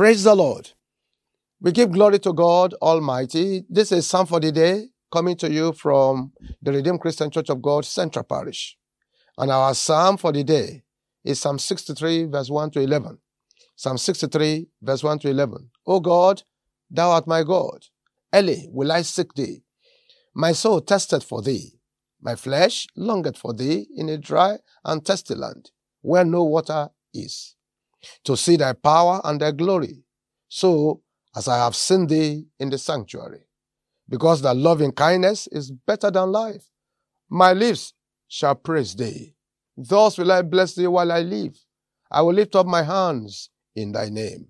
Praise the Lord. We give glory to God Almighty. This is Psalm for the Day coming to you from the Redeemed Christian Church of God Central Parish. And our Psalm for the day is Psalm 63, verse 1 to 11. Psalm 63, verse 1 to 11. O God, thou art my God. Early will I seek thee. My soul tested for thee. My flesh longeth for thee in a dry and thirsty land, where no water is, to see thy power and thy glory. So as I have seen thee in the sanctuary. Because thy loving kindness is better than life. My lips shall praise thee. Thus will I bless thee while I live. I will lift up my hands in thy name.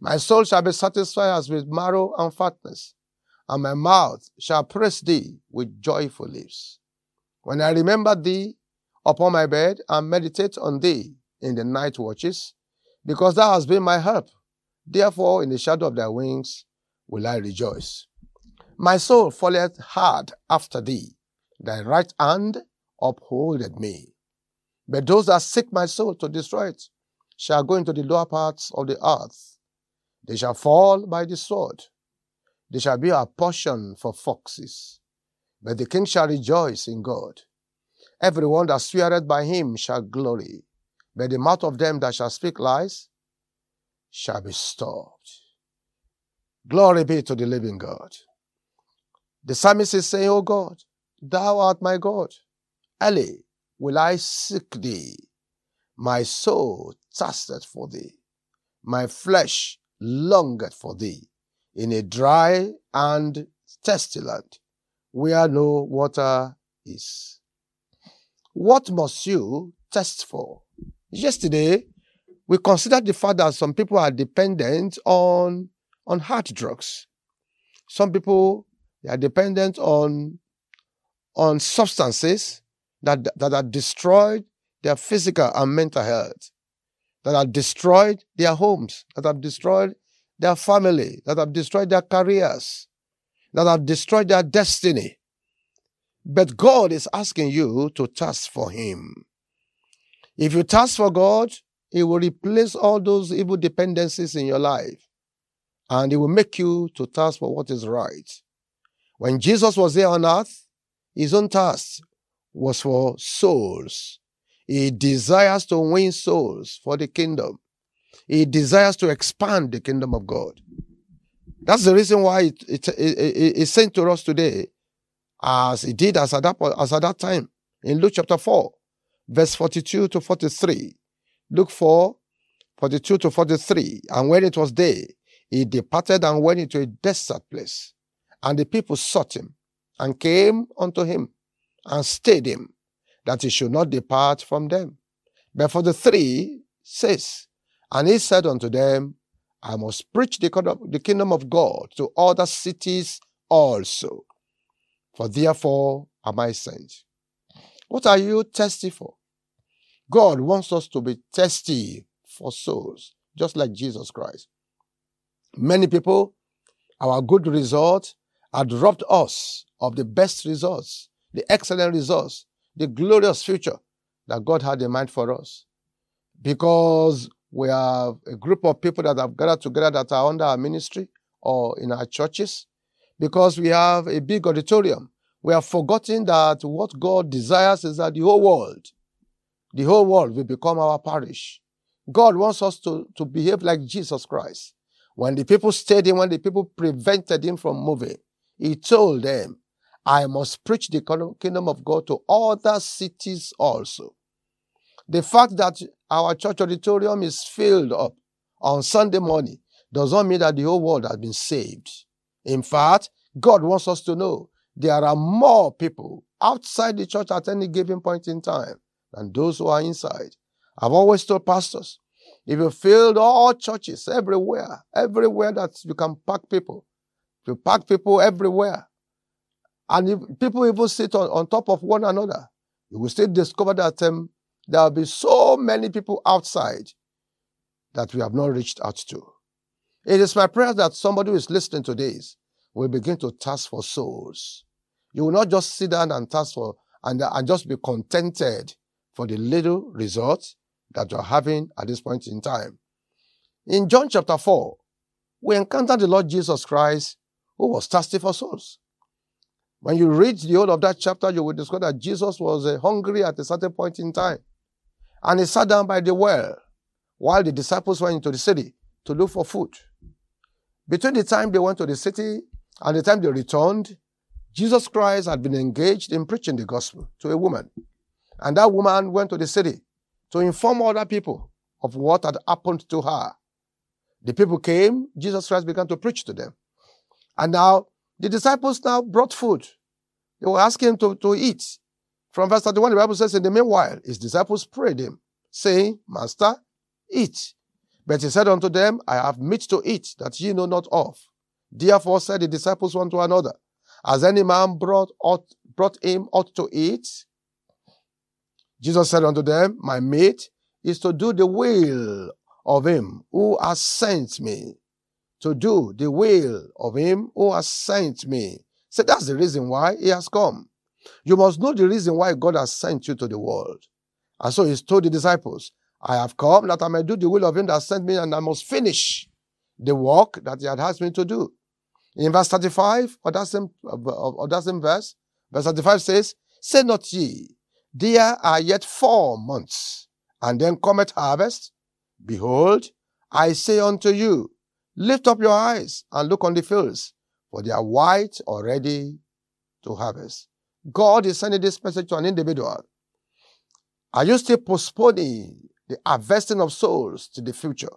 My soul shall be satisfied as with marrow and fatness, and my mouth shall praise thee with joyful lips. When I remember thee upon my bed and meditate on thee in the night watches, because thou hast been my help. Therefore, in the shadow of thy wings will I rejoice. My soul falleth hard after thee. Thy right hand upholdeth me. But those that seek my soul to destroy it shall go into the lower parts of the earth. They shall fall by the sword. They shall be a portion for foxes. But the king shall rejoice in God. Everyone that sweareth by him shall glory. But the mouth of them that shall speak lies shall be stopped. Glory be to the living God. The psalmist is saying, O God, thou art my God. Early will I seek thee. My soul thirsteth for thee. My flesh longeth for thee in a dry and thirsty land where no water is. What must you test for? Yesterday, we considered the fact that some people are dependent on, on hard drugs. Some people are dependent on, on substances that, that have destroyed their physical and mental health, that have destroyed their homes, that have destroyed their family, that have destroyed their careers, that have destroyed their destiny. But God is asking you to task for Him. If you task for God, he will replace all those evil dependencies in your life and He will make you to task for what is right. When Jesus was here on earth, His own task was for souls. He desires to win souls for the kingdom. He desires to expand the kingdom of God. That's the reason why it, it, it, it's sent to us today, as it did as at, that, as at that time in Luke chapter 4, verse 42 to 43. Luke 4, 42 to 43. And when it was day, he departed and went into a desert place. And the people sought him and came unto him and stayed him, that he should not depart from them. But for the three says, And he said unto them, I must preach the kingdom of God to other cities also. For therefore am I sent. What are you thirsty for? God wants us to be thirsty for souls, just like Jesus Christ. Many people, our good results had robbed us of the best results, the excellent results, the glorious future that God had in mind for us. Because we have a group of people that have gathered together that are under our ministry or in our churches, because we have a big auditorium. We have forgotten that what God desires is that the whole world the whole world will become our parish. God wants us to, to behave like Jesus Christ. When the people stayed him, when the people prevented him from moving, he told them, I must preach the kingdom of God to other cities also. The fact that our church auditorium is filled up on Sunday morning does not mean that the whole world has been saved. In fact, God wants us to know there are more people outside the church at any given point in time and those who are inside. I've always told pastors, if you filled all churches everywhere, everywhere that you can pack people, you pack people everywhere, and if people even sit on, on top of one another, you will still discover that um, there will be so many people outside that we have not reached out to. It is my prayer that somebody who is listening to this will begin to task for souls. You will not just sit down and task for and, and just be contented for the little results that you're having at this point in time. In John chapter 4, we encounter the Lord Jesus Christ who was thirsty for souls. When you read the whole of that chapter, you will discover that Jesus was uh, hungry at a certain point in time. And he sat down by the well while the disciples went into the city to look for food. Between the time they went to the city and the time they returned, Jesus Christ had been engaged in preaching the gospel to a woman. And that woman went to the city to inform other people of what had happened to her. The people came, Jesus Christ began to preach to them. And now the disciples now brought food. They were asking him to, to eat. From verse 31, the Bible says, In the meanwhile, his disciples prayed him, saying, Master, eat. But he said unto them, I have meat to eat that ye know not of. Therefore said the disciples one to another, Has any man brought, ought, brought him aught to eat? Jesus said unto them, My meat is to do the will of him who has sent me. To do the will of him who has sent me. So that's the reason why he has come. You must know the reason why God has sent you to the world. And so he told the disciples, I have come that I may do the will of him that sent me, and I must finish the work that he had asked me to do. In verse 35, or that same, or that same verse, verse 35 says, Say not ye, there are yet four months, and then cometh harvest. Behold, I say unto you, lift up your eyes and look on the fields, for they are white already to harvest. God is sending this message to an individual. Are you still postponing the harvesting of souls to the future?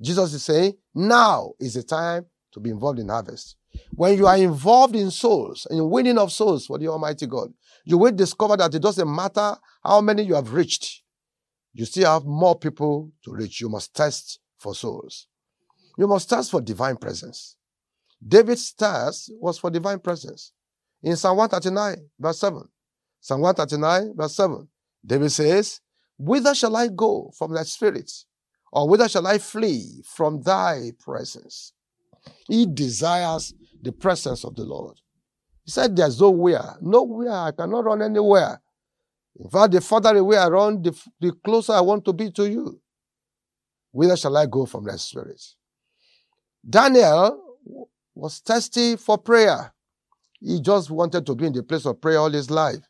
Jesus is saying, now is the time to be involved in harvest. When you are involved in souls, in winning of souls for the Almighty God, you will discover that it doesn't matter how many you have reached. You still have more people to reach. You must test for souls. You must test for divine presence. David's test was for divine presence. In Psalm 139, verse 7. Psalm 139, verse 7. David says, Whither shall I go from thy spirit? Or whither shall I flee from thy presence? He desires the presence of the Lord. He said, There's nowhere, nowhere, I cannot run anywhere. In fact, the further away I run, the, the closer I want to be to you. Whither shall I go from thy spirit? Daniel was thirsty for prayer. He just wanted to be in the place of prayer all his life.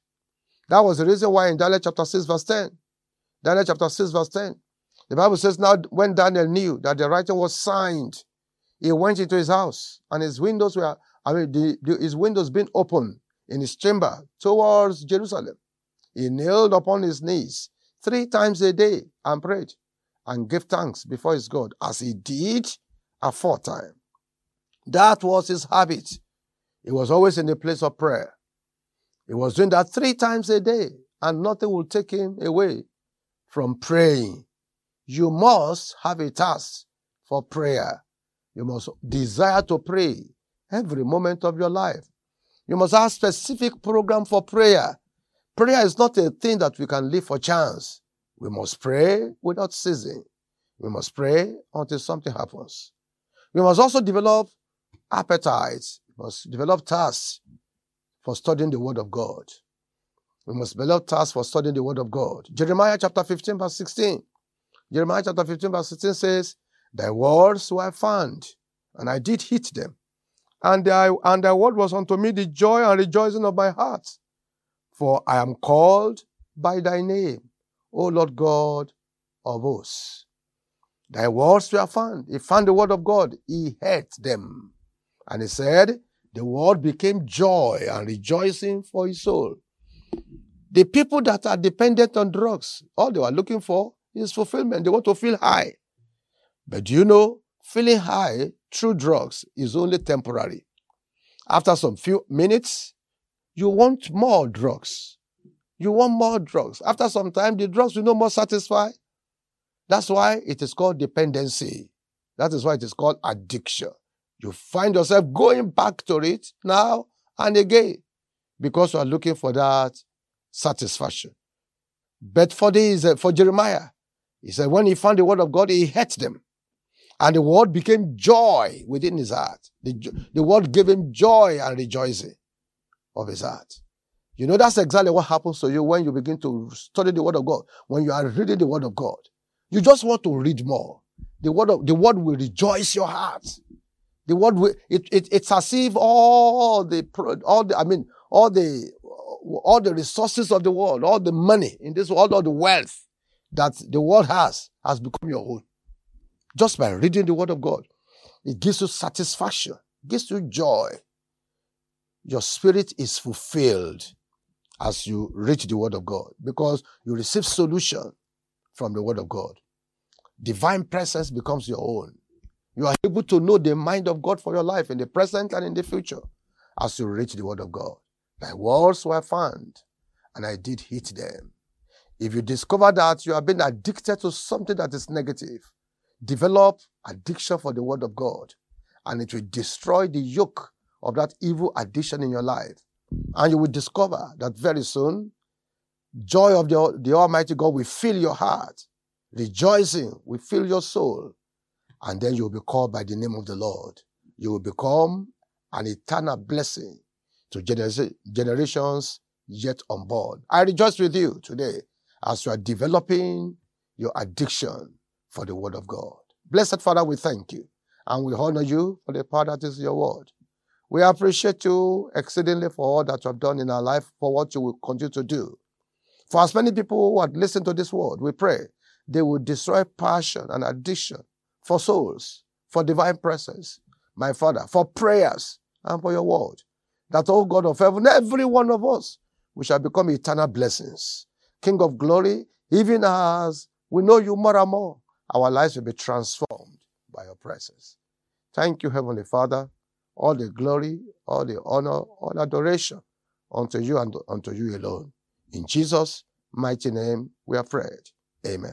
That was the reason why in Daniel chapter 6, verse 10, Daniel chapter 6, verse 10, the Bible says, Now when Daniel knew that the writing was signed, he went into his house, and his windows were, I mean, the, the, his windows being open in his chamber towards Jerusalem. He knelt upon his knees three times a day and prayed and gave thanks before his God, as he did aforetime. That was his habit. He was always in the place of prayer. He was doing that three times a day, and nothing will take him away from praying. You must have a task for prayer. You must desire to pray every moment of your life. You must have specific program for prayer. Prayer is not a thing that we can leave for chance. We must pray without ceasing. We must pray until something happens. We must also develop appetites. We must develop tasks for studying the Word of God. We must develop tasks for studying the Word of God. Jeremiah chapter 15, verse 16. Jeremiah chapter 15, verse 16 says, Thy words were found, and I did hit them. And thy, and thy word was unto me the joy and rejoicing of my heart. For I am called by thy name, O Lord God of hosts. Thy words were found. He found the word of God. He heard them. And he said, the word became joy and rejoicing for his soul. The people that are dependent on drugs, all they were looking for is fulfillment. They want to feel high. But you know, feeling high through drugs is only temporary. After some few minutes, you want more drugs. You want more drugs. After some time, the drugs will no more satisfy. That's why it is called dependency. That is why it is called addiction. You find yourself going back to it now and again because you are looking for that satisfaction. But for this, for Jeremiah, he said, when he found the word of God, he hurt them. And the word became joy within his heart. The, the word gave him joy and rejoicing of his heart. You know, that's exactly what happens to you when you begin to study the word of God. When you are reading the word of God, you just want to read more. The word of the word will rejoice your heart. The word will, it, it, it's as if all the all the I mean all the all the resources of the world, all the money in this world, all the wealth that the world has has become your own. Just by reading the word of God. It gives you satisfaction, gives you joy. Your spirit is fulfilled as you read the word of God because you receive solution from the word of God. Divine presence becomes your own. You are able to know the mind of God for your life in the present and in the future as you read the word of God. Thy walls were found, and I did hit them. If you discover that you have been addicted to something that is negative, develop addiction for the word of God, and it will destroy the yoke of that evil addiction in your life. And you will discover that very soon, joy of the, the Almighty God will fill your heart, rejoicing will fill your soul, and then you will be called by the name of the Lord. You will become an eternal blessing to generations yet on board. I rejoice with you today as you are developing your addiction for the word of God. Blessed Father, we thank you and we honor you for the power that is your word. We appreciate you exceedingly for all that you have done in our life, for what you will continue to do. For as many people who have listened to this word, we pray they will destroy passion and addiction for souls, for divine presence, my Father, for prayers and for your word that, O God of heaven, every one of us, we shall become eternal blessings. King of glory, even as we know you more and more, our lives will be transformed by your presence. Thank you, Heavenly Father. All the glory, all the honor, all adoration unto you and unto you alone. In Jesus' mighty name, we are prayed. Amen.